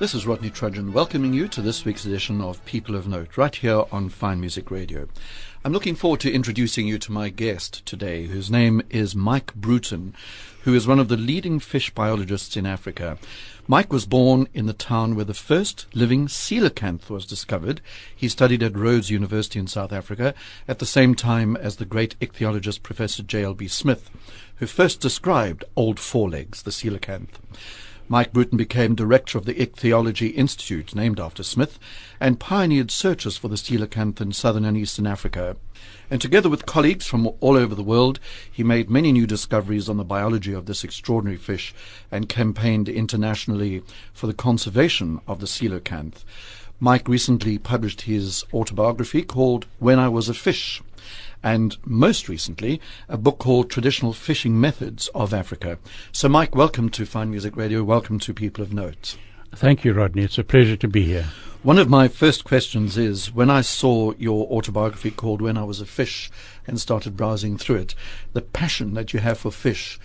This is Rodney Trudgeon welcoming you to this week's edition of People of Note right here on Fine Music Radio. I'm looking forward to introducing you to my guest today, whose name is Mike Bruton, who is one of the leading fish biologists in Africa. Mike was born in the town where the first living coelacanth was discovered. He studied at Rhodes University in South Africa at the same time as the great ichthyologist Professor J.L.B. Smith, who first described old fourlegs, the coelacanth. Mike Bruton became director of the Ichthyology Institute, named after Smith, and pioneered searches for the coelacanth in southern and eastern Africa. And together with colleagues from all over the world, he made many new discoveries on the biology of this extraordinary fish and campaigned internationally for the conservation of the coelacanth. Mike recently published his autobiography called When I Was a Fish and most recently, a book called Traditional Fishing Methods of Africa. So, Mike, welcome to Fine Music Radio. Welcome to People of Note. Thank you, Rodney. It's a pleasure to be here. One of my first questions is when I saw your autobiography called When I Was a Fish and started browsing through it, the passion that you have for fish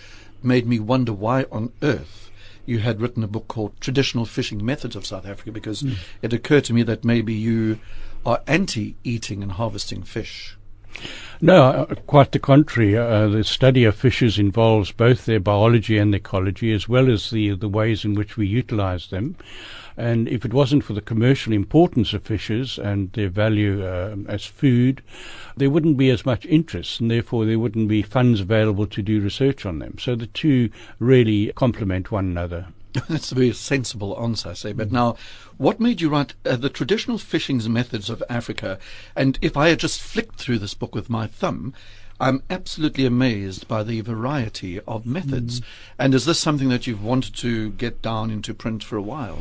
made me wonder why on earth you had written a book called Traditional Fishing Methods of South Africa because mm. it occurred to me that maybe you are anti eating and harvesting fish. No, uh, quite the contrary. Uh, the study of fishes involves both their biology and ecology, as well as the the ways in which we utilize them. And if it wasn't for the commercial importance of fishes and their value uh, as food, there wouldn't be as much interest, and therefore there wouldn't be funds available to do research on them. So the two really complement one another. That's a very sensible answer, I say. But now, what made you write uh, the traditional fishing methods of Africa? And if I had just flicked through this book with my thumb, I'm absolutely amazed by the variety of methods. Mm. And is this something that you've wanted to get down into print for a while?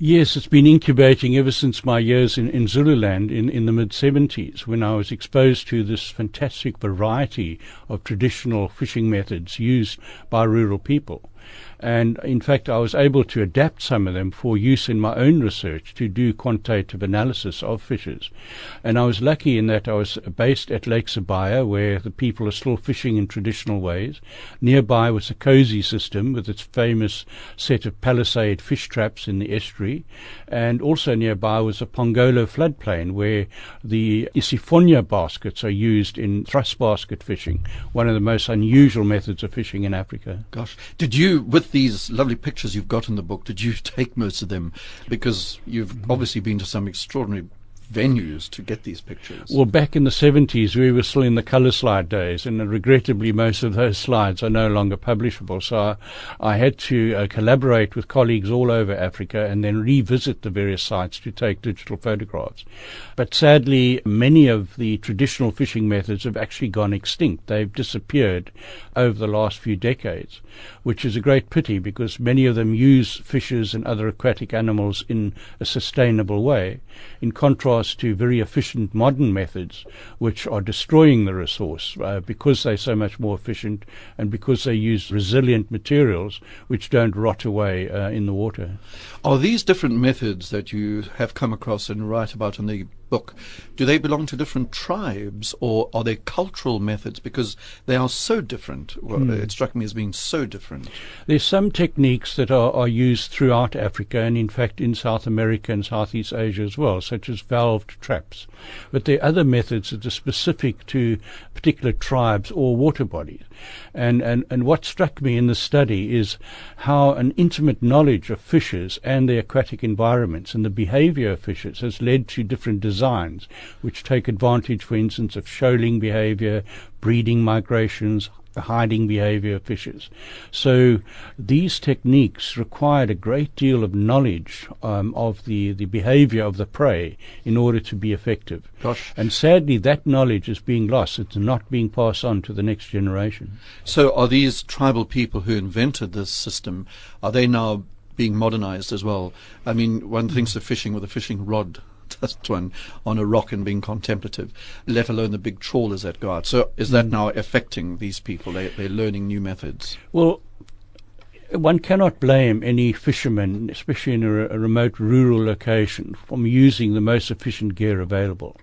Yes, it's been incubating ever since my years in, in Zululand in, in the mid 70s when I was exposed to this fantastic variety of traditional fishing methods used by rural people. And in fact, I was able to adapt some of them for use in my own research to do quantitative analysis of fishes. And I was lucky in that I was based at Lake Sibaya, where the people are still fishing in traditional ways. Nearby was the Kosi system with its famous set of palisade fish traps in the estuary. And also nearby was the Pongola floodplain, where the Isifonya baskets are used in thrust basket fishing, one of the most unusual methods of fishing in Africa. Gosh, did you, with these lovely pictures you've got in the book, did you take most of them? Because you've mm-hmm. obviously been to some extraordinary venues to get these pictures? Well, back in the 70s, we were still in the color slide days, and regrettably, most of those slides are no longer publishable. So I, I had to uh, collaborate with colleagues all over Africa and then revisit the various sites to take digital photographs. But sadly, many of the traditional fishing methods have actually gone extinct. They've disappeared over the last few decades, which is a great pity because many of them use fishes and other aquatic animals in a sustainable way. In contrast, to very efficient modern methods which are destroying the resource uh, because they're so much more efficient and because they use resilient materials which don't rot away uh, in the water. Are these different methods that you have come across and write about in the book, do they belong to different tribes or are they cultural methods? Because they are so different. Well, hmm. It struck me as being so different. There's some techniques that are, are used throughout Africa and, in fact, in South America and Southeast Asia as well, such as valved traps. But there are other methods that are specific to particular tribes or water bodies. And, and, and what struck me in the study is how an intimate knowledge of fishes and their aquatic environments and the behavior of fishes has led to different designs, which take advantage, for instance, of shoaling behavior, breeding migrations, the hiding behavior of fishes. So these techniques required a great deal of knowledge um, of the, the behavior of the prey in order to be effective. Gosh. And sadly, that knowledge is being lost. It's not being passed on to the next generation. So are these tribal people who invented this system, are they now being modernized as well? I mean, one thinks of fishing with a fishing rod just one on a rock and being contemplative, let alone the big trawlers that go out. So is that mm. now affecting these people? They, they're learning new methods. Well, one cannot blame any fisherman, especially in a, a, remote rural location, from using the most efficient gear available.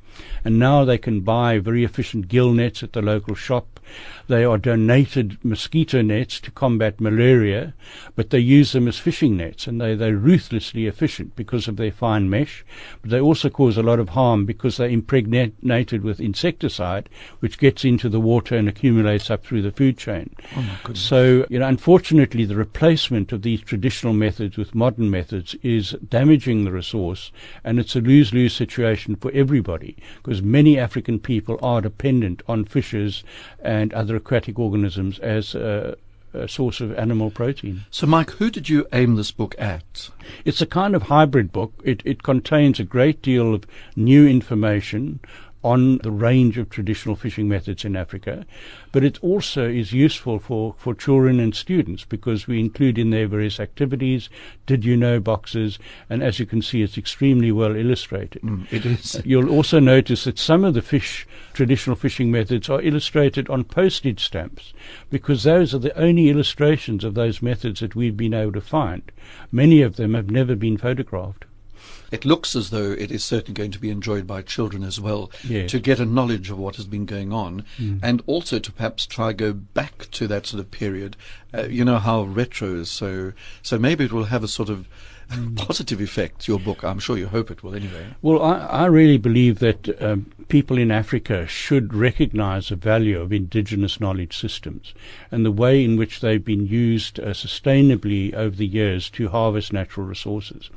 And now they can buy very efficient gill nets at the local shop. They are donated mosquito nets to combat malaria, but they use them as fishing nets and they, they're ruthlessly efficient because of their fine mesh. But they also cause a lot of harm because they're impregnated with insecticide, which gets into the water and accumulates up through the food chain. Oh so, you know, unfortunately, the replacement of these traditional methods with modern methods is damaging the resource and it's a lose-lose situation for everybody because many African people are dependent on fishes and other aquatic organisms as a, a source of animal protein. So, Mike, who did you aim this book at? It's a kind of hybrid book. It, it contains a great deal of new information on the range of traditional fishing methods in Africa, but it also is useful for, for children and students because we include in their various activities, did you know boxes, and as you can see, it's extremely well illustrated. Mm, it is. You'll also notice that some of the fish, traditional fishing methods are illustrated on postage stamps because those are the only illustrations of those methods that we've been able to find. Many of them have never been photographed it looks as though it is certainly going to be enjoyed by children as well yes. to get a knowledge of what has been going on mm. and also to perhaps try go back to that sort of period. Uh, you know how retro is so so maybe it will have a sort of mm. positive effect. Your book, I'm sure you hope it will anyway. Well, I, I really believe that um, people in Africa should recognize the value of indigenous knowledge systems and the way in which they've been used uh, sustainably over the years to harvest natural resources.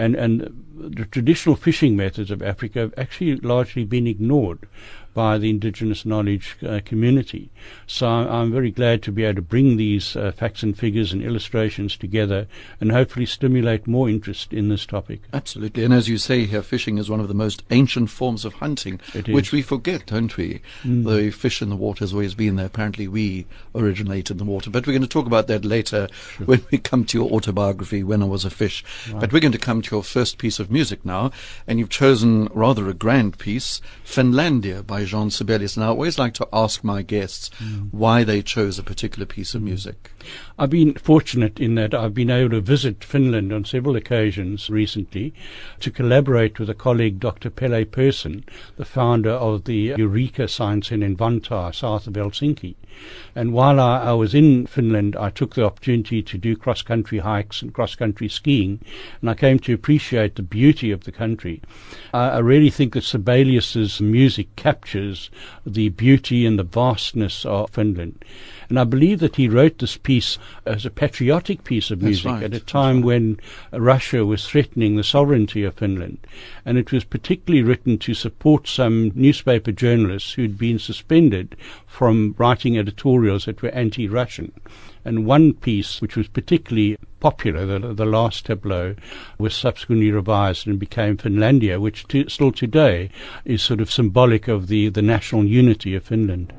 And, and the traditional fishing methods of Africa have actually largely been ignored by the indigenous knowledge uh, community. So I'm very glad to be able to bring these uh, facts and figures and illustrations together and hopefully stimulate more interest in this topic. Absolutely. And as you say here, fishing is one of the most ancient forms of hunting, which we forget, don't we? Mm. The fish in the water has always been there. Apparently we originated in the water. But we're going to talk about that later sure. when we come to your autobiography, When I Was a Fish. Right. But we're going to come to your first piece of music now. And you've chosen rather a grand piece, Finlandia by Jean Sibelius. And I always like to ask my guests mm. why they chose a particular piece of mm. music. I've been fortunate in that I've been able to visit Finland on several occasions recently to collaborate with a colleague, Dr. Pelle Persson, the founder of the Eureka Science in Vantaa, south of Helsinki. And while I, I, was in Finland, I took the opportunity to do cross country hikes and cross country skiing, and I came to appreciate the beauty of the country. I, I really think that Sibelius's music captures the beauty and the vastness of Finland. And I believe that he wrote this piece as a patriotic piece of music right. at a time right. when Russia was threatening the sovereignty of Finland. And it was particularly written to support some newspaper journalists who'd been suspended from writing editorials that were anti-Russian. And one piece, which was particularly popular, the, the last tableau, was subsequently revised and became Finlandia, which to, still today is sort of symbolic of the, the national unity of Finland.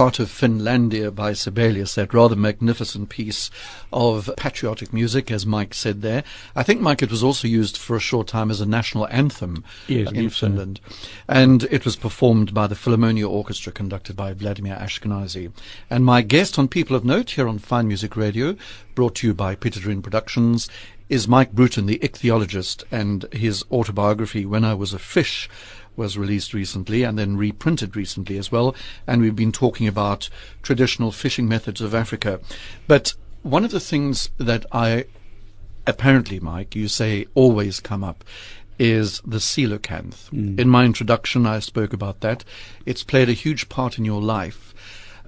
Part of Finlandia by Sibelius, that rather magnificent piece of patriotic music, as Mike said there. I think, Mike, it was also used for a short time as a national anthem uh, yes, in Finland. So. And it was performed by the Philharmonia Orchestra conducted by Vladimir Ashkenazy. And my guest on People of Note here on Fine Music Radio, brought to you by Peter Druin Productions, is Mike Bruton, the ichthyologist, and his autobiography, When I Was a Fish, was released recently and then reprinted recently as well. And we've been talking about traditional fishing methods of Africa. But one of the things that I apparently, Mike, you say always come up is the coelacanth. Mm. In my introduction, I spoke about that. It's played a huge part in your life.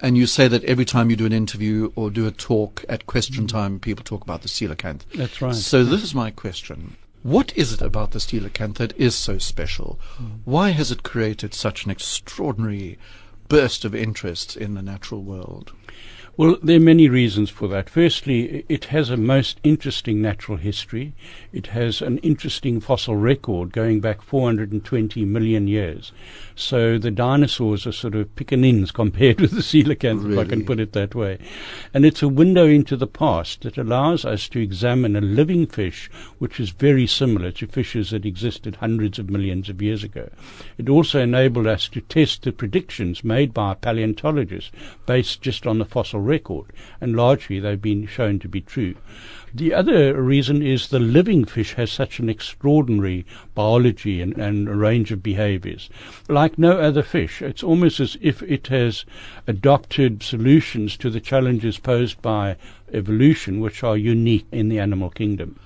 And you say that every time you do an interview or do a talk at question mm. time, people talk about the coelacanth. That's right. So this is my question. What is it about the coelacanth that is so special? Mm. Why has it created such an extraordinary burst of interest in the natural world? Well, there are many reasons for that. Firstly, it has a most interesting natural history. It has an interesting fossil record going back 420 million years. So the dinosaurs are sort of pickaninnies compared with the coelacanth, really? if I can put it that way. And it's a window into the past that allows us to examine a living fish which is very similar to fishes that existed hundreds of millions of years ago. It also enabled us to test the predictions made by paleontologists based just on the fossil record, and largely they've been shown to be true. The other reason is the living fish has such an extraordinary biology and, and a range of behaviors. Like no other fish, it's almost as if it has adopted solutions to the challenges posed by evolution which are unique in the animal kingdom.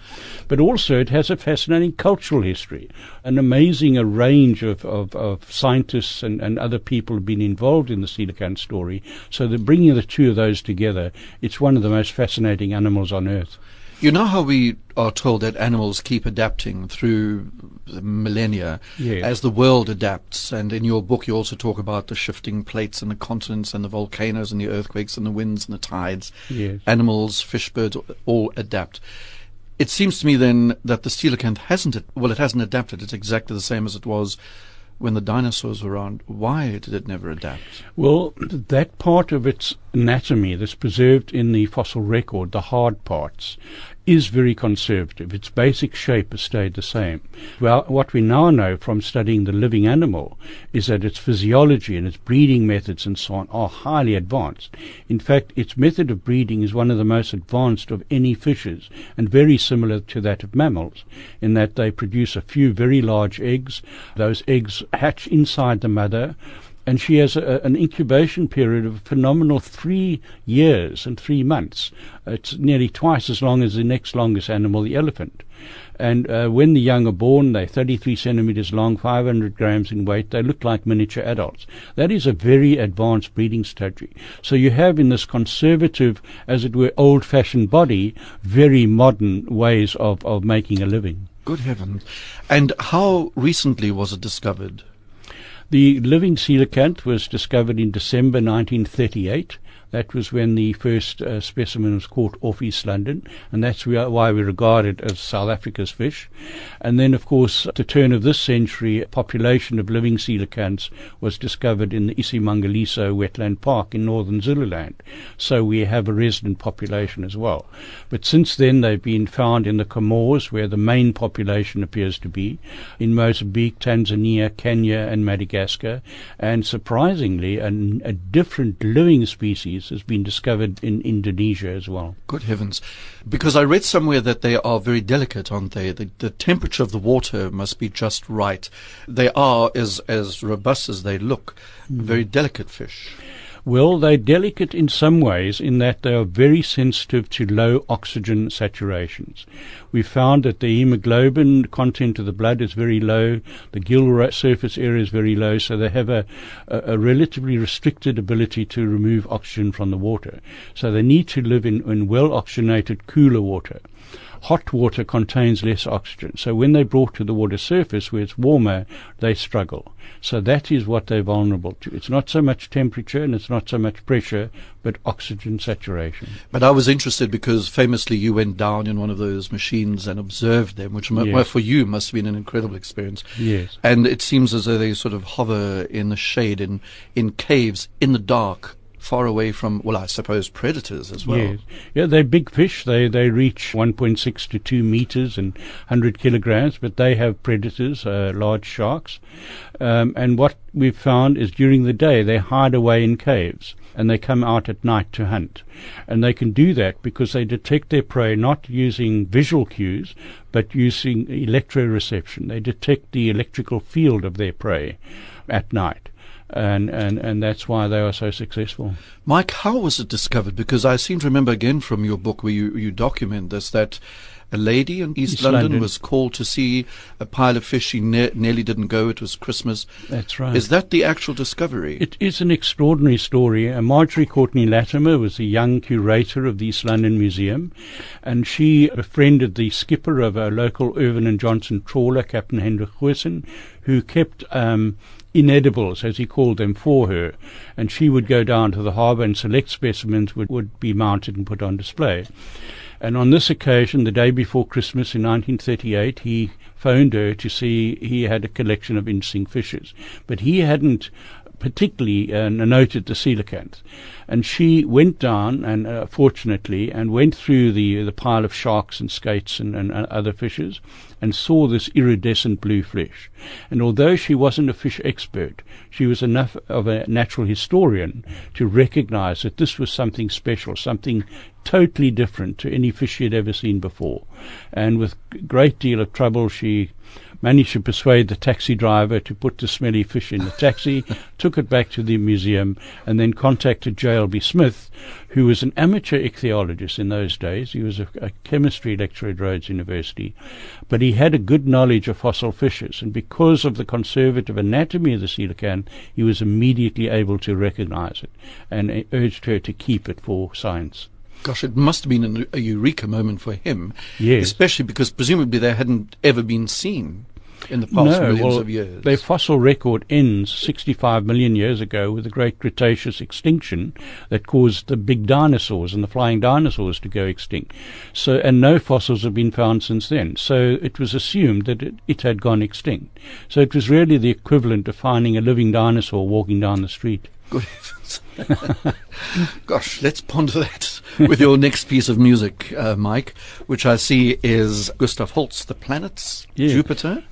But also it has a fascinating cultural history, an amazing range of, of, of scientists and, and other people have been involved in the coelacanth story. So that bringing the two of those together, it's one of the most fascinating animals on earth. You know how we are told that animals keep adapting through millennia yes. as the world adapts. And in your book, you also talk about the shifting plates and the continents and the volcanoes and the earthquakes and the winds and the tides. Yes. Animals, fish, birds all adapt. It seems to me then that the coelacanth hasn't, well, it hasn't adapted. It's exactly the same as it was when the dinosaurs were around. Why did it never adapt? Well, that part of its anatomy that's preserved in the fossil record, the hard parts, is very conservative. Its basic shape has stayed the same. Well, what we now know from studying the living animal is that its physiology and its breeding methods and so on are highly advanced. In fact, its method of breeding is one of the most advanced of any fishes and very similar to that of mammals in that they produce a few very large eggs. Those eggs hatch inside the mother and she has a, an incubation period of phenomenal three years and three months. It's nearly twice as long as the next longest animal, the elephant. And uh, when the young are born, they're 33 centimeters long, 500 grams in weight. They look like miniature adults. That is a very advanced breeding strategy. So you have in this conservative, as it were, old-fashioned body, very modern ways of, of making a living. Good heavens. And how recently was it discovered? The living coelacanth was discovered in December 1938 that was when the first uh, specimen was caught off East London, and that's why we regard it as South Africa's fish. And then, of course, at the turn of this century, a population of living coelacanths was discovered in the Isimangaliso wetland park in northern Zululand. So we have a resident population as well. But since then, they've been found in the Comores, where the main population appears to be, in Mozambique, Tanzania, Kenya, and Madagascar, and surprisingly, an, a different living species has been discovered in Indonesia as well. Good heavens. Because I read somewhere that they are very delicate, aren't they? The, the temperature of the water must be just right. They are, as, as robust as they look, mm. very delicate fish. Well, they're delicate in some ways in that they are very sensitive to low oxygen saturations. We found that the hemoglobin content of the blood is very low, the gill surface area is very low, so they have a, a, a, relatively restricted ability to remove oxygen from the water. So they need to live in, in well oxygenated, cooler water hot water contains less oxygen. So when they're brought to the water surface where it's warmer, they struggle. So that is what they're vulnerable to. It's not so much temperature and it's not so much pressure, but oxygen saturation. But I was interested because famously you went down in one of those machines and observed them, which yes. for you must have been an incredible experience. Yes. And it seems as though they sort of hover in the shade, in, in caves, in the dark, far away from, well, I suppose predators as well. Yes. Yeah, they're big fish. They they reach 1.6 to 2 meters and 100 kilograms, but they have predators, uh, large sharks. Um, and what we've found is during the day they hide away in caves and they come out at night to hunt. And they can do that because they detect their prey not using visual cues, but using electroreception. They detect the electrical field of their prey at night. And, and, and that's why they are so successful. Mike, how was it discovered? Because I seem to remember again from your book where you, you document this that a lady in East, East London, London. was called to see a pile of fish. She ne- nearly didn't go. It was Christmas. That's right. Is that the actual discovery? It is an extraordinary story. Uh, Marjorie Courtenay Latimer was a young curator of the East London Museum, and she befriended the skipper of a local Irvin and Johnson trawler, Captain Hendrik Goosen, who kept um, inedibles, as he called them, for her. And she would go down to the harbour and select specimens would, would be mounted and put on display. And on this occasion, the day before Christmas in 1938, he phoned her to see he had a collection of interesting fishes. But he hadn't particularly uh, noted the coelacanth. And she went down, and uh, fortunately, and went through the the pile of sharks and skates and, and uh, other fishes, and saw this iridescent blue fish. And although she wasn't a fish expert, she was enough of a natural historian to recognize that this was something special, something totally different to any fish she had ever seen before. And with great deal of trouble, she managed to persuade the taxi driver to put the smelly fish in the taxi, took it back to the museum, and then contacted J.L.B. Smith, who was an amateur ichthyologist in those days. He was a, a chemistry lecturer at Rhodes University, but he had a good knowledge of fossil fishes, and because of the conservative anatomy of the coelacanth, he was immediately able to recognize it and urged her to keep it for science. Gosh, it must have been an, a eureka moment for him. Yes. Especially because presumably they hadn't ever been seen in the past no, millions well, of years. Their fossil record ends 65 million years ago with the Great Cretaceous extinction that caused the big dinosaurs and the flying dinosaurs to go extinct. So, and no fossils have been found since then. So it was assumed that it, it had gone extinct. So it was really the equivalent of finding a living dinosaur walking down the street. Good heavens. Gosh, let's ponder that with your next piece of music, uh, Mike, which I see is Gustav Holst, The Planets, Yeah. Jupiter.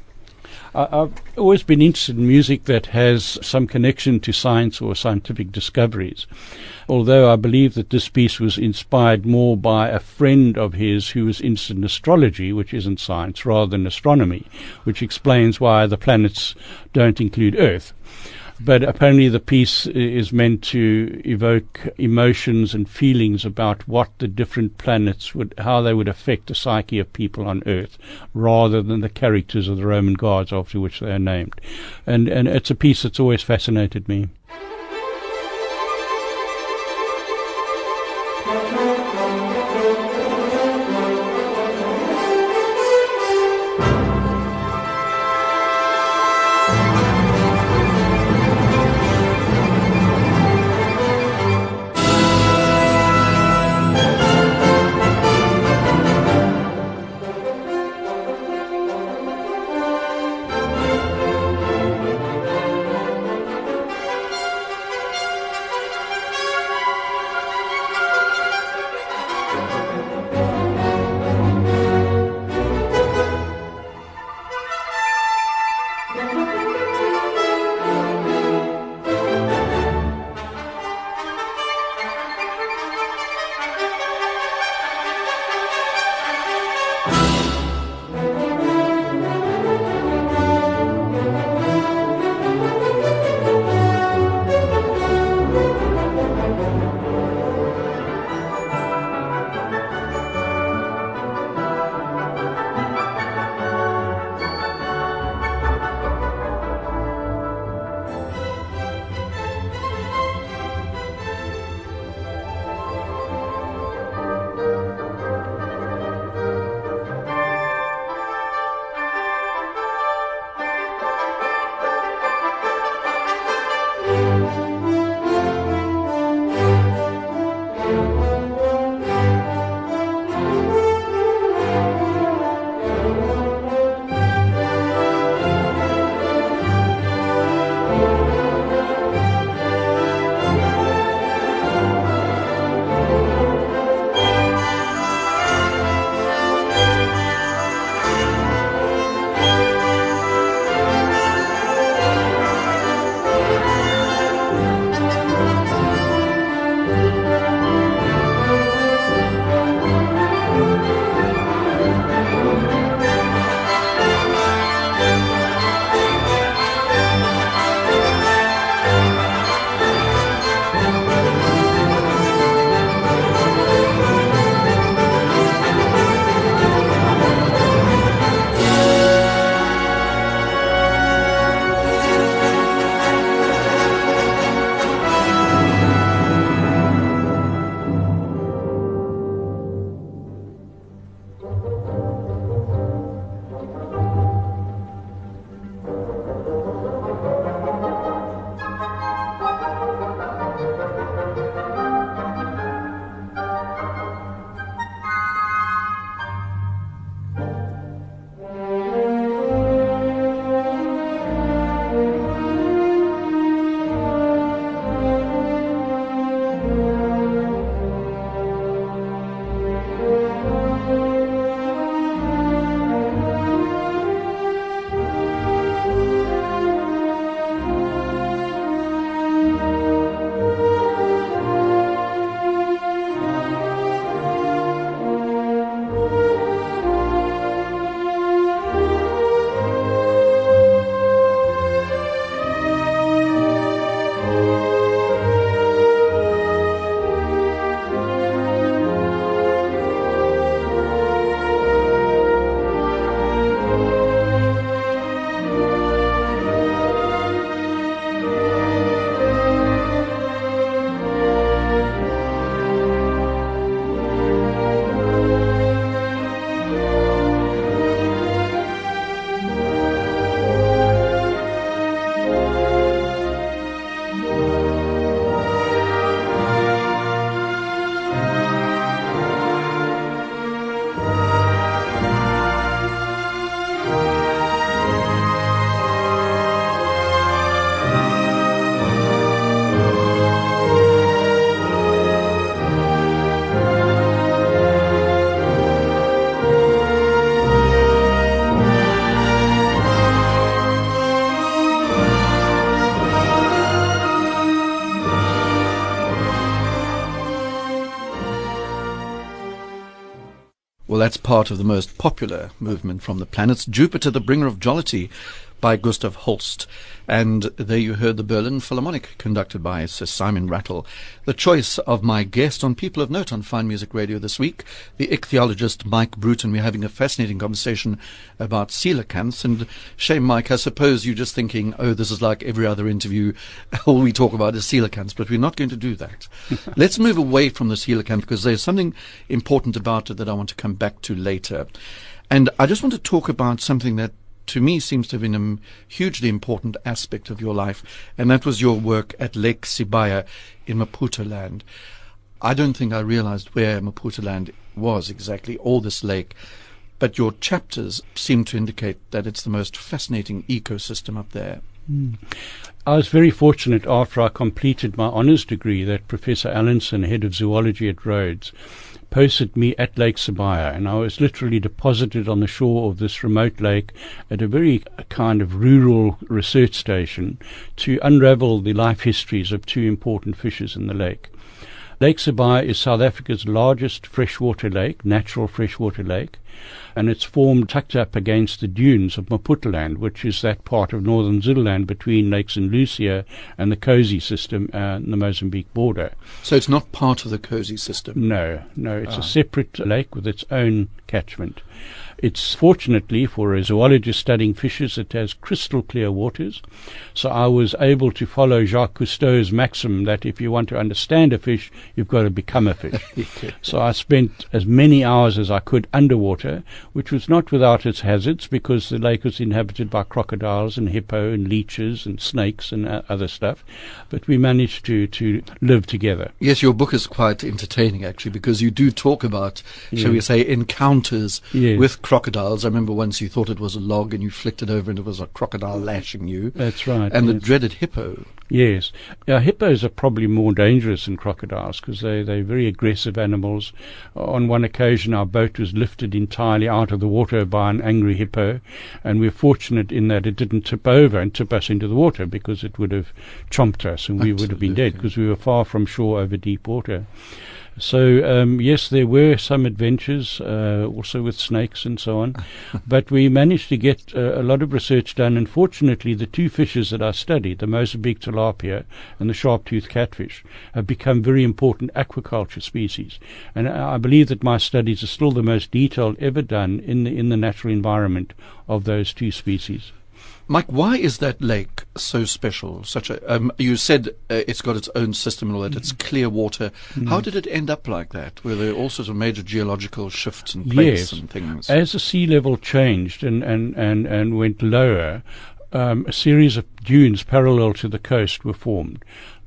I've always been interested in music that has some connection to science or scientific discoveries. Although I believe that this piece was inspired more by a friend of his who was interested in astrology, which isn't science, rather than astronomy, which explains why the planets don't include Earth. But apparently, the piece is meant to evoke emotions and feelings about what the different planets would, how they would affect the psyche of people on Earth, rather than the characters of the Roman gods after which they are named. And and it's a piece that's always fascinated me. That's part of the most popular movement from the planets. Jupiter, the bringer of jollity, by Gustav Holst. And there you heard the Berlin Philharmonic conducted by Sir Simon Rattle. The choice of my guest on People of Note on Fine Music Radio this week, the ichthyologist Mike Bruton. We're having a fascinating conversation about coelacanths. And shame, Mike, I suppose you're just thinking, oh, this is like every other interview. All we talk about is coelacanths, but we're not going to do that. Let's move away from the coelacanth because there's something important about it that I want to come back to later. And I just want to talk about something that to me seems to have been a hugely important aspect of your life, and that was your work at Lake Sibaya in Maputoland. I don't think I realized where Maputoland was exactly, or this lake, but your chapters seem to indicate that it's the most fascinating ecosystem up there. Mm. I was very fortunate after I completed my honours degree that Professor Allanson, head of zoology at Rhodes, posted me at Lake Sibaya, and I was literally deposited on the shore of this remote lake at a very kind of rural research station to unravel the life histories of two important fishes in the lake. Lake Sibaya is South Africa's largest freshwater lake, natural freshwater lake and it's formed tucked up against the dunes of Maputoland, which is that part of northern Zululand between Lake St. Lucia and the Kosi system and the Mozambique border. So it's not part of the Kosi system? No, no, it's ah. a separate lake with its own catchment. It's fortunately for a zoologist studying fishes, it has crystal clear waters. So I was able to follow Jacques Cousteau's maxim that if you want to understand a fish, you've got to become a fish. so I spent as many hours as I could underwater, which was not without its hazards because the lake was inhabited by crocodiles and hippo and leeches and snakes and uh, other stuff. But we managed to, to live together. Yes, your book is quite entertaining actually because you do talk about, yeah. shall we say, encounters yes. with crocodiles. I remember once you thought it was a log and you flicked it over and it was a crocodile lashing you. That's right. And yes. the dreaded hippo. Yes. Yeah, hippos are probably more dangerous than crocodiles because they, they're very aggressive animals. On one occasion, our boat was lifted entirely out of the water by an angry hippo, and we're fortunate in that it didn't tip over and tip us into the water because it would have chomped us and we Absolutely. would have been dead because we were far from shore over deep water. So um, yes, there were some adventures, uh, also with snakes and so on, but we managed to get uh, a lot of research done. And fortunately, the two fishes that I studied, the Mozambique tilapia and the sharp-toothed catfish, have become very important aquaculture species. And I believe that my studies are still the most detailed ever done in the in the natural environment of those two species. Mike, why is that lake so special? Such a um, you said uh, it's got its own system and all that. It's mm. clear water. Mm. How did it end up like that? Were there all sorts of major geological shifts and plates yes. and things? As the sea level changed and and and, and went lower, um, a series of dunes parallel to the coast were formed.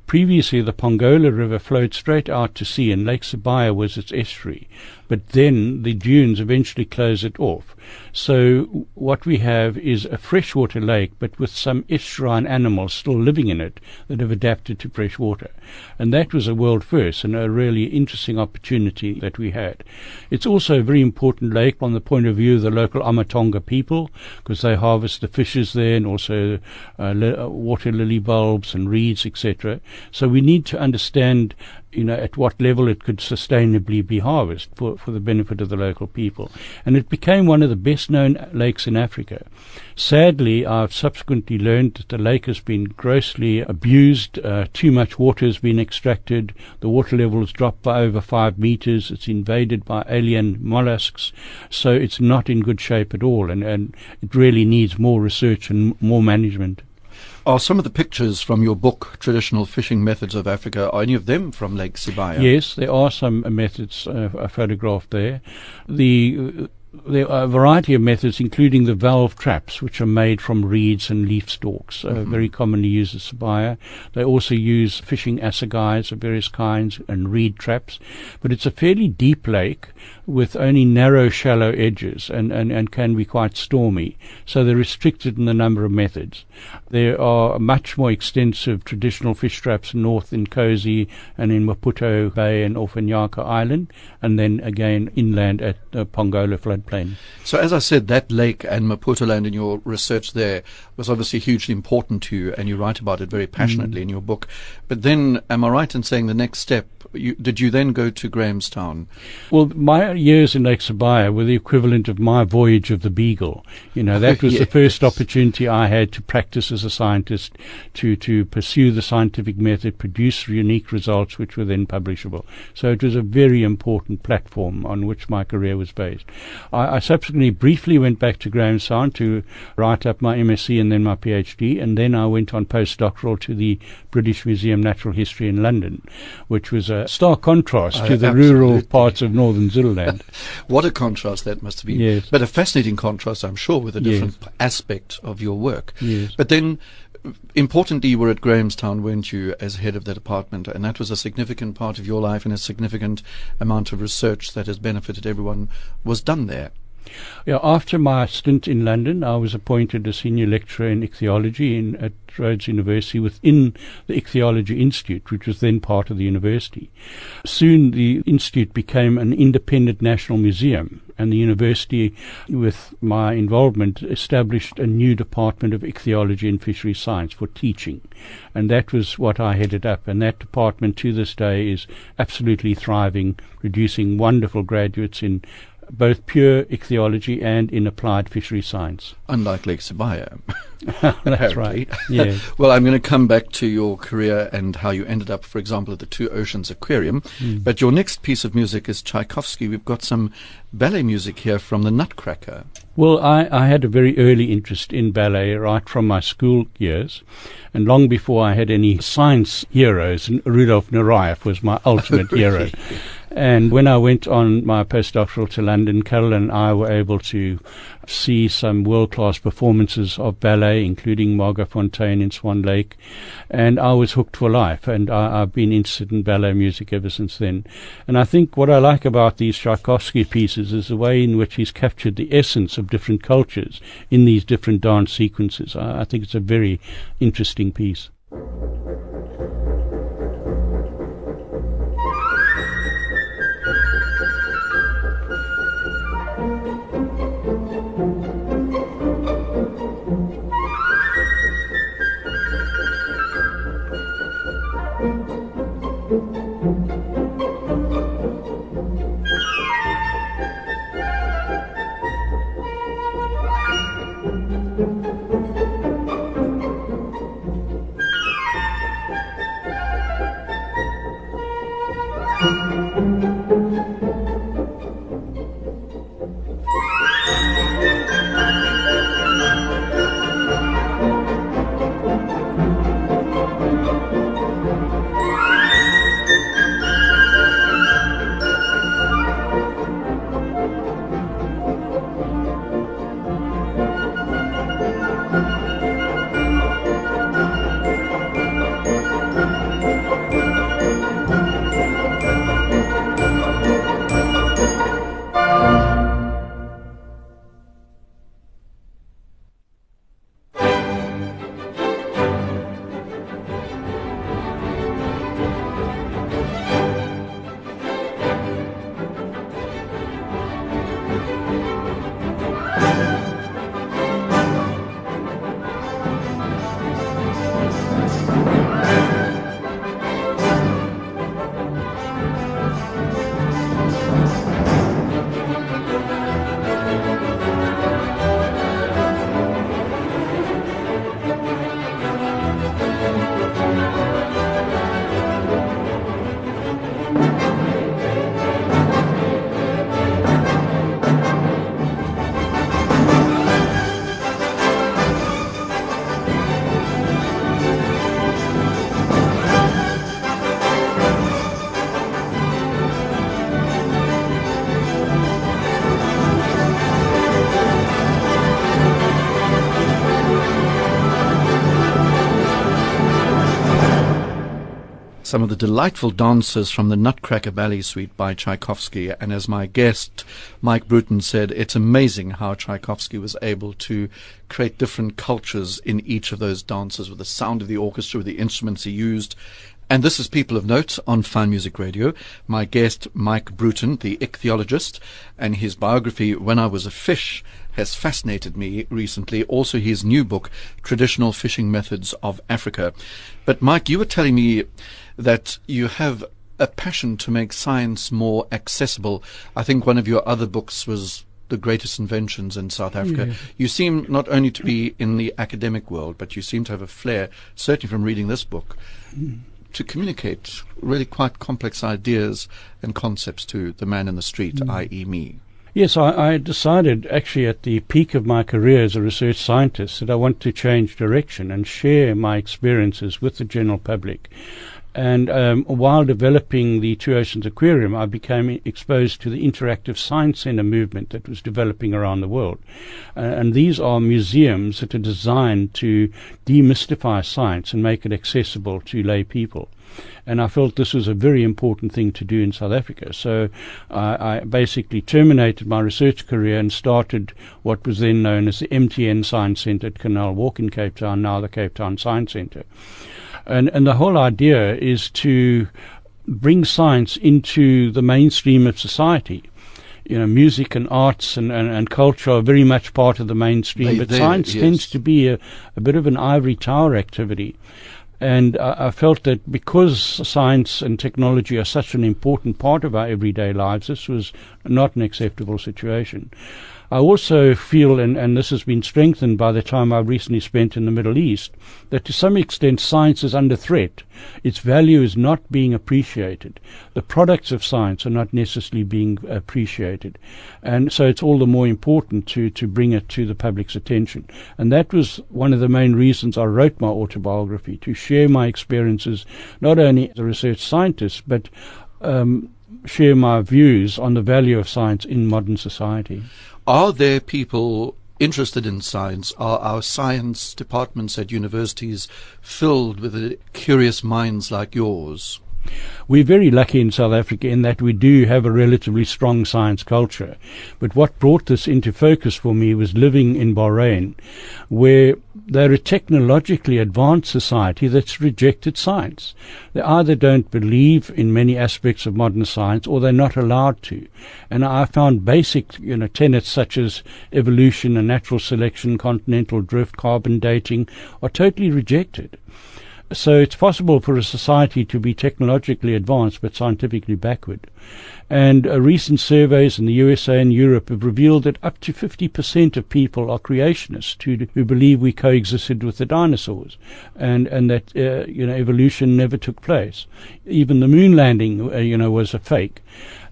Previously, the Pongola River flowed straight out to sea, and Lake Sibaya was its estuary. But then the dunes eventually close it off. So what we have is a freshwater lake, but with some estuarine animals still living in it that have adapted to fresh water. And that was a world first and a really interesting opportunity that we had. It's also a very important lake from the point of view of the local Amatonga people, because they harvest the fishes there and also uh, water lily bulbs and reeds, etc. So we need to understand you know, at what level it could sustainably be harvested for, for the benefit of the local people. And it became one of the best known lakes in Africa. Sadly, I've subsequently learned that the lake has been grossly abused. Uh, too much water has been extracted. The water level has dropped by over five meters. It's invaded by alien mollusks. So it's not in good shape at all. And, and it really needs more research and more management. Are some of the pictures from your book, Traditional Fishing Methods of Africa, are any of them from Lake Sibaya? Yes, there are some methods uh, photographed there. The there are a variety of methods, including the valve traps, which are made from reeds and leaf stalks, uh, mm-hmm. very commonly used at Sibaya. They also use fishing assegais of various kinds and reed traps. But it's a fairly deep lake with only narrow, shallow edges and, and, and can be quite stormy. So they're restricted in the number of methods. There are much more extensive traditional fish traps north in Kosi and in Maputo Bay and off Inhaca Island, and then again inland at uh, Pongola flood Plain. So, as I said, that lake and Maputoland in your research there was obviously hugely important to you, and you write about it very passionately mm. in your book. But then, am I right in saying the next step you, did you then go to Grahamstown? Well, my years in Lake Sibaya were the equivalent of my voyage of the Beagle. You know, that was yes. the first opportunity I had to practice as a scientist, to, to pursue the scientific method, produce unique results which were then publishable. So it was a very important platform on which my career was based. I, I subsequently briefly went back to Grahamstown to write up my MSc and then my PhD, and then I went on postdoctoral to the British Museum Natural History in London, which was a stark contrast uh, to the absolutely. rural parts of northern Zululand. what a contrast that must have been. Yes. But a fascinating contrast, I'm sure, with a different yes. aspect of your work. Yes. But then, importantly, you were at Grahamstown, weren't you, as head of the department? And that was a significant part of your life and a significant amount of research that has benefited everyone was done there. Yeah, after my stint in London, I was appointed a senior lecturer in ichthyology in, at Rhodes University within the Ichthyology Institute, which was then part of the university. Soon the institute became an independent national museum, and the university, with my involvement, established a new department of ichthyology and fishery science for teaching. And that was what I headed up. And that department to this day is absolutely thriving, producing wonderful graduates in both pure ichthyology and in applied fishery science. Unlike Lake Sibaya. That's right. Yeah. well, I'm going to come back to your career and how you ended up, for example, at the Two Oceans Aquarium. Mm. But your next piece of music is Tchaikovsky. We've got some ballet music here from the Nutcracker. Well, I, I had a very early interest in ballet right from my school years. And long before I had any science heroes, Rudolf Nureyev was my ultimate hero. And when I went on my postdoctoral to London, Carol and I were able to see some world class performances of ballet, including Margot Fonteyn in Swan Lake. And I was hooked for life. And I, have been interested in ballet music ever since then. And I think what I like about these Tchaikovsky pieces is the way in which he's captured the essence of different cultures in these different dance sequences. I, I think it's a very interesting piece. Some of the delightful dances from the Nutcracker Ballet Suite by Tchaikovsky. And as my guest, Mike Bruton, said, it's amazing how Tchaikovsky was able to create different cultures in each of those dances with the sound of the orchestra, with the instruments he used. And this is People of Note on Fine Music Radio. My guest, Mike Bruton, the ichthyologist, and his biography, When I Was a Fish, has fascinated me recently. Also, his new book, Traditional Fishing Methods of Africa. But, Mike, you were telling me that you have a passion to make science more accessible. I think one of your other books was the greatest inventions in South Africa. Yeah. You seem not only to be in the academic world, but you seem to have a flair, certainly from reading this book, mm to communicate really quite complex ideas and concepts to the man in the street, mm. i.e., me. Yes, I, I, decided actually at the peak of my career as a research scientist that I want to change direction and share my experiences with the general public. And um, while developing the Two Oceans Aquarium, I became exposed to the interactive science center movement that was developing around the world. Uh, and these are museums that are designed to demystify science and make it accessible to lay people and I felt this was a very important thing to do in South Africa. So I, I basically terminated my research career and started what was then known as the MTN Science Centre at Canal Walk in Cape Town, now the Cape Town Science Centre. And, and the whole idea is to bring science into the mainstream of society. You know, music and arts and, and, and culture are very much part of the mainstream, they, but science yes. tends to be a, a bit of an ivory tower activity. And I, I felt that because science and technology are such an important part of our everyday lives, this was not an acceptable situation. I also feel, and, and this has been strengthened by the time I've recently spent in the Middle East, that to some extent science is under threat. Its value is not being appreciated. The products of science are not necessarily being appreciated. And so it's all the more important to, to bring it to the public's attention. And that was one of the main reasons I wrote my autobiography, to share my experiences, not only as a research scientist, but um, share my views on the value of science in modern society. Are there people interested in science? Are our science departments at universities filled with curious minds like yours? We're very lucky in South Africa in that we do have a relatively strong science culture. But what brought this into focus for me was living in Bahrain, where they're a technologically advanced society that's rejected science. They either don't believe in many aspects of modern science or they're not allowed to. And I found basic, you know, tenets such as evolution and natural selection, continental drift, carbon dating are totally rejected. So it's possible for a society to be technologically advanced but scientifically backward. And uh, recent surveys in the USA and Europe have revealed that up to 50% of people are creationists who, who believe we coexisted with the dinosaurs and, and that, uh, you know, evolution never took place. Even the moon landing, uh, you know, was a fake.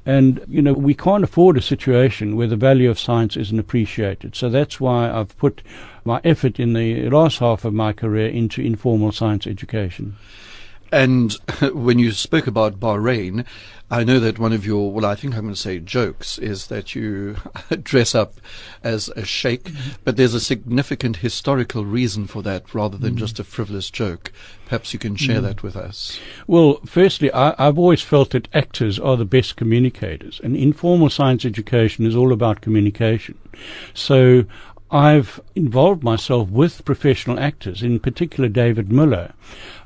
And, you know, we can't afford a situation where the value of science isn't appreciated. So that's why I've put my effort in the last half of my career into informal science education. And when you spoke about Bahrain, I know that one of your, well, I think I'm going to say jokes, is that you dress up as a sheikh, mm-hmm. but there's a significant historical reason for that rather than mm-hmm. just a frivolous joke. Perhaps you can share mm-hmm. that with us. Well, firstly, I, I've always felt that actors are the best communicators, and informal science education is all about communication. So I've involved myself with professional actors, in particular David Miller,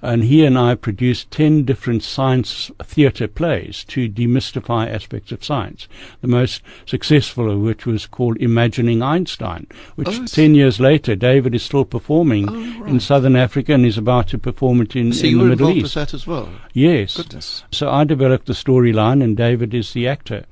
and he and I produced 10 different science theatre plays to demystify aspects of science. The most successful of which was called Imagining Einstein, which oh, 10 years later David is still performing oh, right. in southern Africa and is about to perform it in, so in the Middle East. So you were involved with that as well? Yes. Goodness. So I developed the storyline and David is the actor.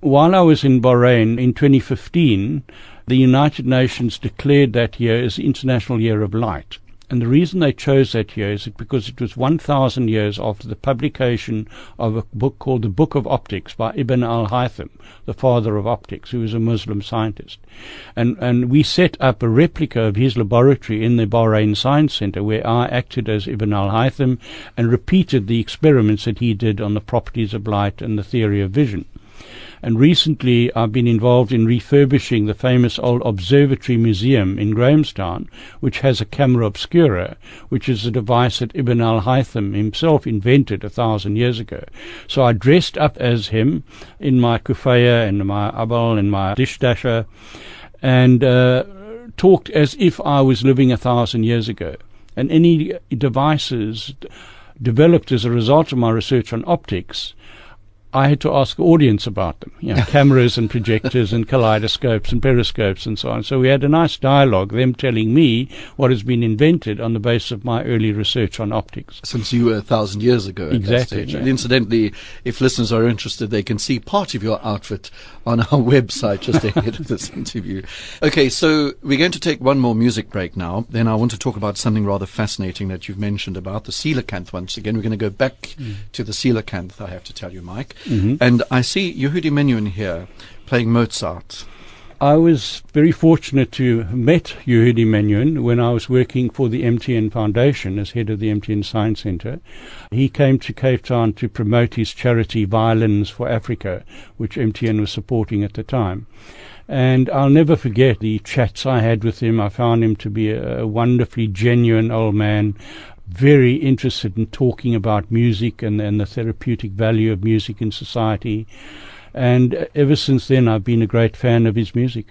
While I was in Bahrain in 2015, the United Nations declared that year as International Year of Light. And the reason they chose that year is because it was 1,000 years after the publication of a book called the Book of Optics by Ibn al-Haytham, the father of optics, who was a Muslim scientist. And, and we set up a replica of his laboratory in the Bahrain Science Center where I acted as Ibn al-Haytham and repeated the experiments that he did on the properties of light and the theory of vision. And recently I've been involved in refurbishing the famous old Observatory Museum in Grahamstown, which has a camera obscura, which is a device that Ibn al-Haytham himself invented a thousand years ago. So I dressed up as him in my kufaya and my abal and my dishdasha and uh, talked as if I was living a thousand years ago. And any devices developed as a result of my research on optics I had to ask the audience about them, you know, cameras and projectors and kaleidoscopes and periscopes and so on. So we had a nice dialogue, them telling me what has been invented on the basis of my early research on optics. Since you were a thousand years ago. exactly. Yeah. And incidentally, if listeners are interested, they can see part of your outfit on our website just ahead of this interview. Okay, so we're going to take one more music break now. Then I want to talk about something rather fascinating that you've mentioned about the coelacanth once again. We're going to go back mm. to the coelacanth, I have to tell you, Mike. Mm-hmm. And I see Yehudi Menuhin here playing Mozart. I was very fortunate to have met Yehudi Menuhin when I was working for the MTN Foundation as head of the MTN Science Center. He came to Cape Town to promote his charity Violins for Africa, which MTN was supporting at the time. And I'll never forget the chats I had with him. I found him to be a, a wonderfully genuine old man, very interested in talking about music and, and the therapeutic value of music in society. And uh, ever since then, I've been a great fan of his music.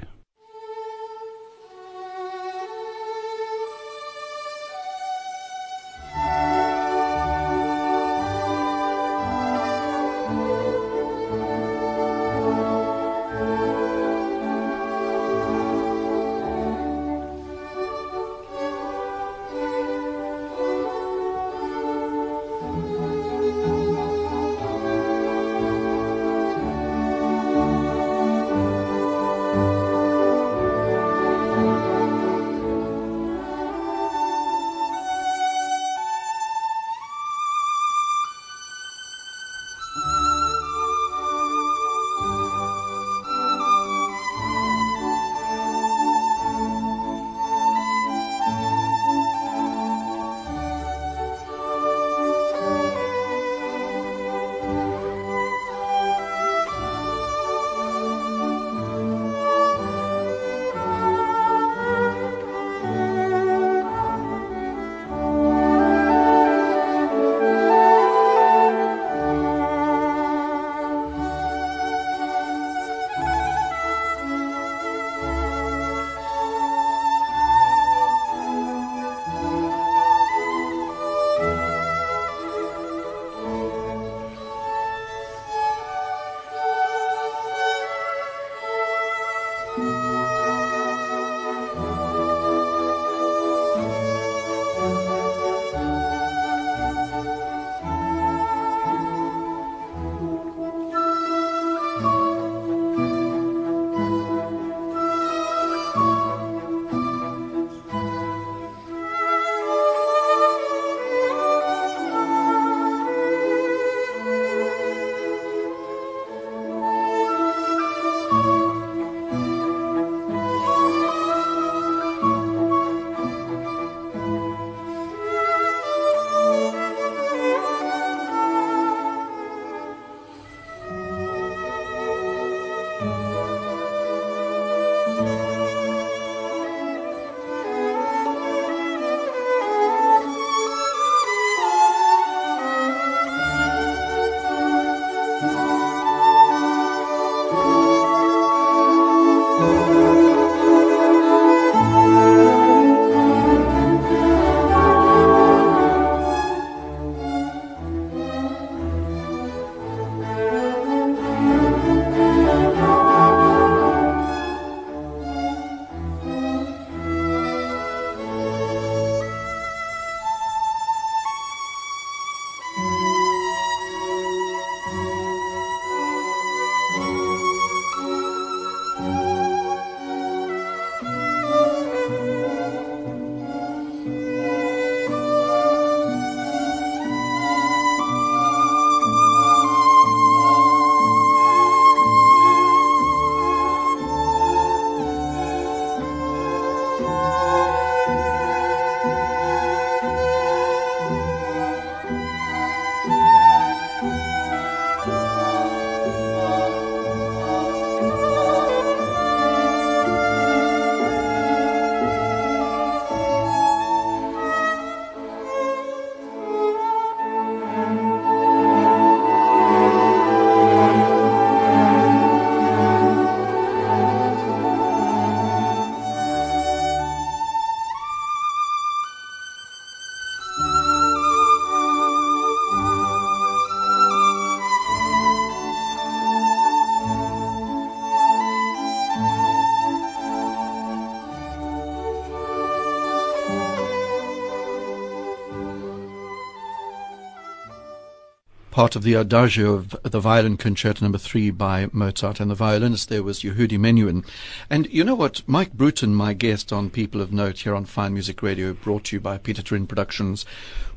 Part of the Adagio of the Violin Concerto Number Three by Mozart, and the violinist there was Yehudi Menuhin. And you know what? Mike Bruton, my guest on People of Note here on Fine Music Radio, brought to you by Pieter Toerien Productions.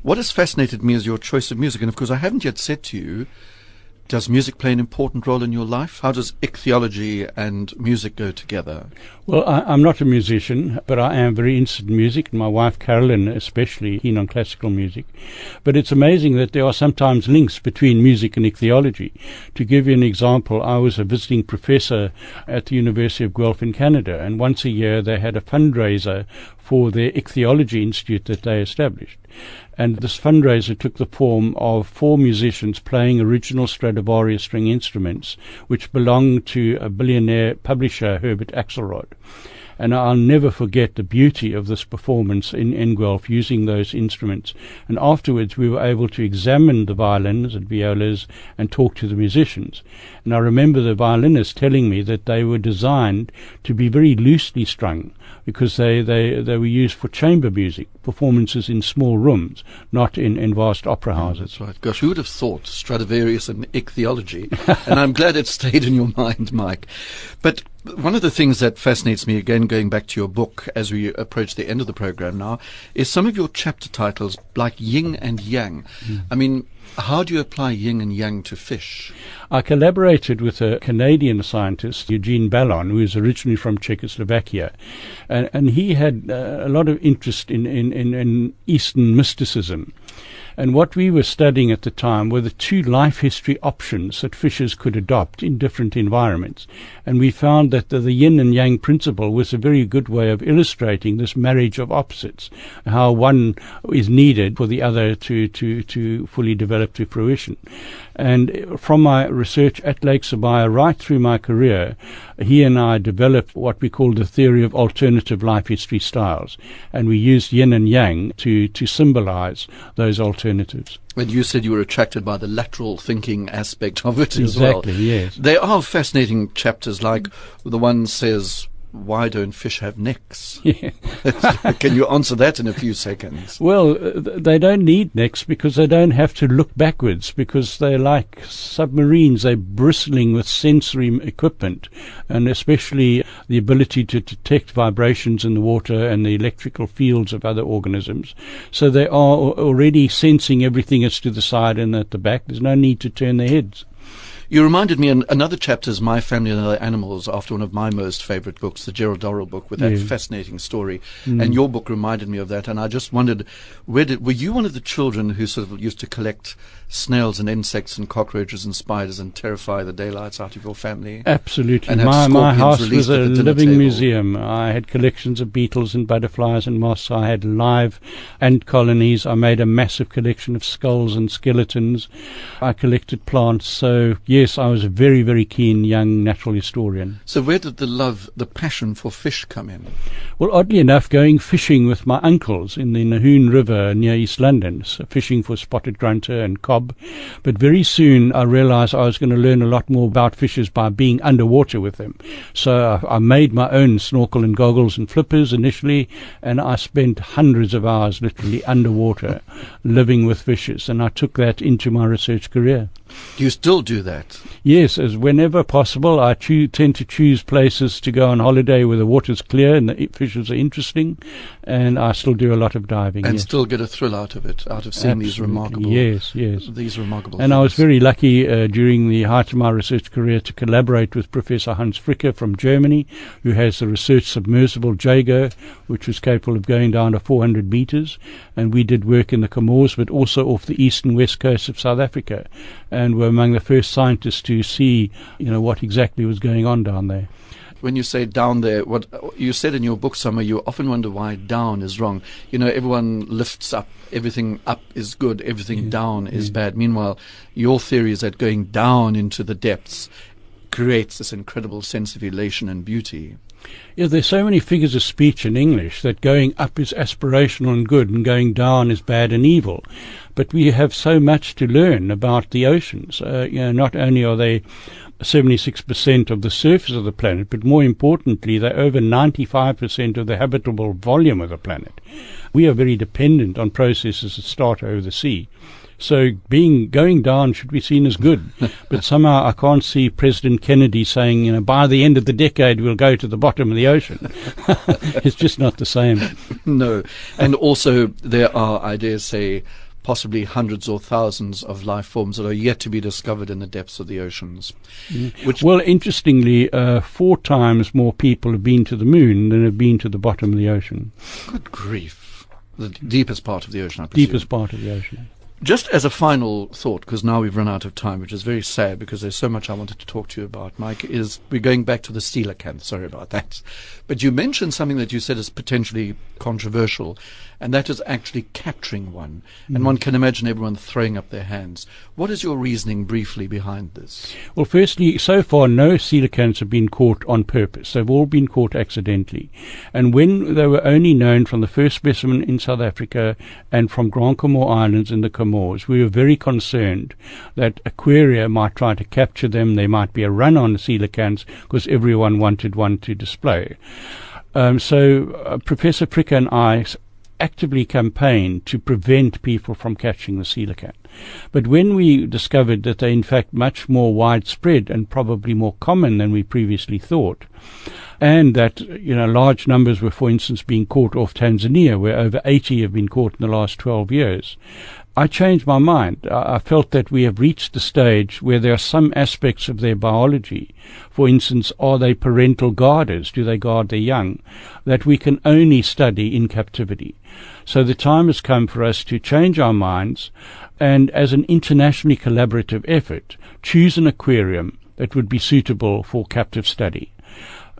What has fascinated me is your choice of music, and of course, I haven't yet said to you does music play an important role in your life? How does ichthyology and music go together? Well, I, am not a musician, but I am very interested in music. And my wife Carolyn, especially, keen on classical music. But it's amazing that there are sometimes links between music and ichthyology. To give you an example, I was a visiting professor at the University of Guelph in Canada, and once a year they had a fundraiser for their ichthyology institute that they established. And this fundraiser took the form of four musicians playing original Stradivarius string instruments, which belonged to a billionaire publisher, Herbert Axelrod. And I'll never forget the beauty of this performance in, Guelph using those instruments. And afterwards, we were able to examine the violins and violas and talk to the musicians. And I remember the violinist telling me that they were designed to be very loosely strung because they, they, they were used for chamber music, performances in small rooms, not in, in vast opera houses. Oh, that's right. Gosh, who would have thought Stradivarius and ichthyology? and I'm glad it stayed in your mind, Mike. But one of the things that fascinates me, again, going back to your book as we approach the end of the program now, is some of your chapter titles, like yin and yang. Mm. I mean, how do you apply yin and yang to fish? I collaborated with a Canadian scientist, Eugene Balon, who is originally from Czechoslovakia, and, and he had uh, a lot of interest in, in, in, in Eastern mysticism. And what we were studying at the time were the two life history options that fishes could adopt in different environments. And we found that the, the, yin and yang principle was a very good way of illustrating this marriage of opposites, how one is needed for the other to, to, to fully develop to fruition. And from my research at Lake Sibaya right through my career, he and I developed what we call the theory of alternative life history styles. And we used yin and yang to, to symbolize those alternatives. And you said you were attracted by the lateral thinking aspect of it exactly, as well. Exactly, yes. There are fascinating chapters, like the one says why don't fish have necks? Yeah. Can you answer that in a few seconds? Well, uh, they don't need necks because they don't have to look backwards because they're like submarines. They're bristling with sensory equipment and especially the ability to detect vibrations in the water and the electrical fields of other organisms. So they are already sensing everything that's to the side and at the back. There's no need to turn their heads. You reminded me in another chapter is My Family and Other Animals after one of my most favorite books, the Gerald Durrell book with that yeah. fascinating story. Mm. And your book reminded me of that. And I just wondered, where did, were you one of the children who sort of used to collect snails and insects and cockroaches and spiders and terrify the daylights out of your family? Absolutely. My, my house was a living table. museum. I had collections of beetles and butterflies and moths. I had live ant colonies. I made a massive collection of skulls and skeletons. I collected plants. So, yes, I was a very, very keen young natural historian. So, where did the love, the passion for fish come in? Well, oddly enough, going fishing with my uncles in the Nahoon River near East London, so fishing for spotted grunter and cob but very soon I realized I was going to learn a lot more about fishes by being underwater with them. So I, I made my own snorkel and goggles and flippers initially, and I spent hundreds of hours literally underwater living with fishes, and I took that into my research career. Do you still do that? Yes, as whenever possible, I choo- tend to choose places to go on holiday where the water's clear and the fishes are interesting, and I still do a lot of diving. And yes. still get a thrill out of it, out of seeing Absolutely. these remarkable. Yes, yes. These remarkable. And things. I was very lucky uh, during the height of my research career to collaborate with Professor Hans Fricke from Germany, who has the research submersible Jago, which was capable of going down to 400 meters, and we did work in the Comores, but also off the east and west coast of South Africa and were among the first scientists to see, you know, what exactly was going on down there. When you say down there, what you said in your book somewhere, you often wonder why down is wrong. You know, everyone lifts up, everything up is good, everything yeah. down is yeah. bad. Meanwhile, your theory is that going down into the depths creates this incredible sense of elation and beauty. Yeah, there's so many figures of speech in English that going up is aspirational and good and going down is bad and evil. But we have so much to learn about the oceans. Uh, you know, not only are they 76% of the surface of the planet, but more importantly, they're over 95% of the habitable volume of the planet. We are very dependent on processes that start over the sea. So being going down should be seen as good. but somehow I can't see President Kennedy saying, you know, by the end of the decade we'll go to the bottom of the ocean. it's just not the same. No. And also there are, I dare say, possibly hundreds or thousands of life forms that are yet to be discovered in the depths of the oceans. Mm. Which well, interestingly, uh, four times more people have been to the moon than have been to the bottom of the ocean. Good grief. The deepest part of the ocean, I presume. Deepest part of the ocean. Just as a final thought, because now we've run out of time, which is very sad because there's so much I wanted to talk to you about, Mike, is we're going back to the coelacanth. Sorry about that. But you mentioned something that you said is potentially controversial, and that is actually capturing one. Mm. And one can imagine everyone throwing up their hands. What is your reasoning briefly behind this? Well, firstly, so far no coelacanths have been caught on purpose. They've all been caught accidentally. And when they were only known from the first specimen in South Africa and from Grand Comore Islands in the Comores, we were very concerned that aquaria might try to capture them. There might be a run on the coelacanths because everyone wanted one to display. Um, so uh, Professor Fricke and I actively campaigned to prevent people from catching the coelacanth. But when we discovered that they're in fact much more widespread and probably more common than we previously thought, and that you know large numbers were, for instance, being caught off Tanzania, where over 80 have been caught in the last 12 years, I changed my mind. I felt that we have reached the stage where there are some aspects of their biology, for instance, are they parental guarders? Do they guard their young? That we can only study in captivity. So the time has come for us to change our minds and, as an internationally collaborative effort, choose an aquarium that would be suitable for captive study.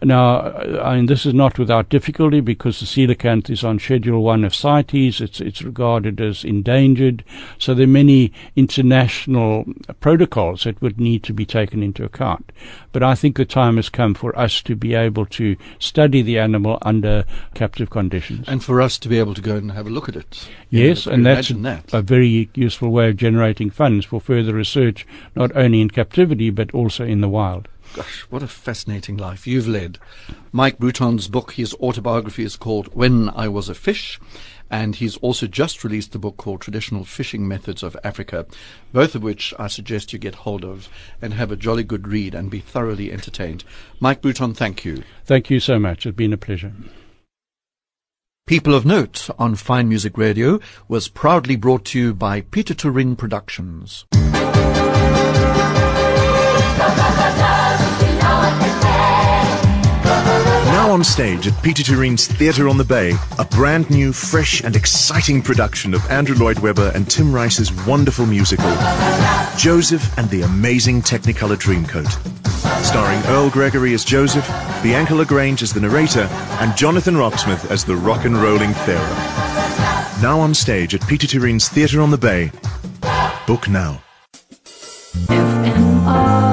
Now, I mean, this is not without difficulty because the coelacanth is on Schedule 1 of CITES. It's, it's regarded as endangered. So there are many international protocols that would need to be taken into account. But I think the time has come for us to be able to study the animal under captive conditions. And for us to be able to go and have a look at it. Yes, and that's that. a very useful way of generating funds for further research, not only in captivity, but also in the wild. Gosh, what a fascinating life you've led. Mike Bruton's book, his autobiography is called When I Was a Fish, and he's also just released a book called Traditional Fishing Methods of Africa, both of which I suggest you get hold of and have a jolly good read and be thoroughly entertained. Mike Bruton, thank you. Thank you so much. It's been a pleasure. People of Note on Fine Music Radio was proudly brought to you by Pieter Toerien Productions. On stage at Pieter Toerien's Theatre on the Bay, a brand new, fresh and exciting production of Andrew Lloyd Webber and Tim Rice's wonderful musical, Joseph and the Amazing Technicolor Dreamcoat. Starring Earl Gregory as Joseph, Bianca LaGrange as the narrator, and Jonathan Roxmouth as the rock and rolling Pharaoh. Now on stage at Pieter Toerien's Theatre on the Bay. Book now. FMR.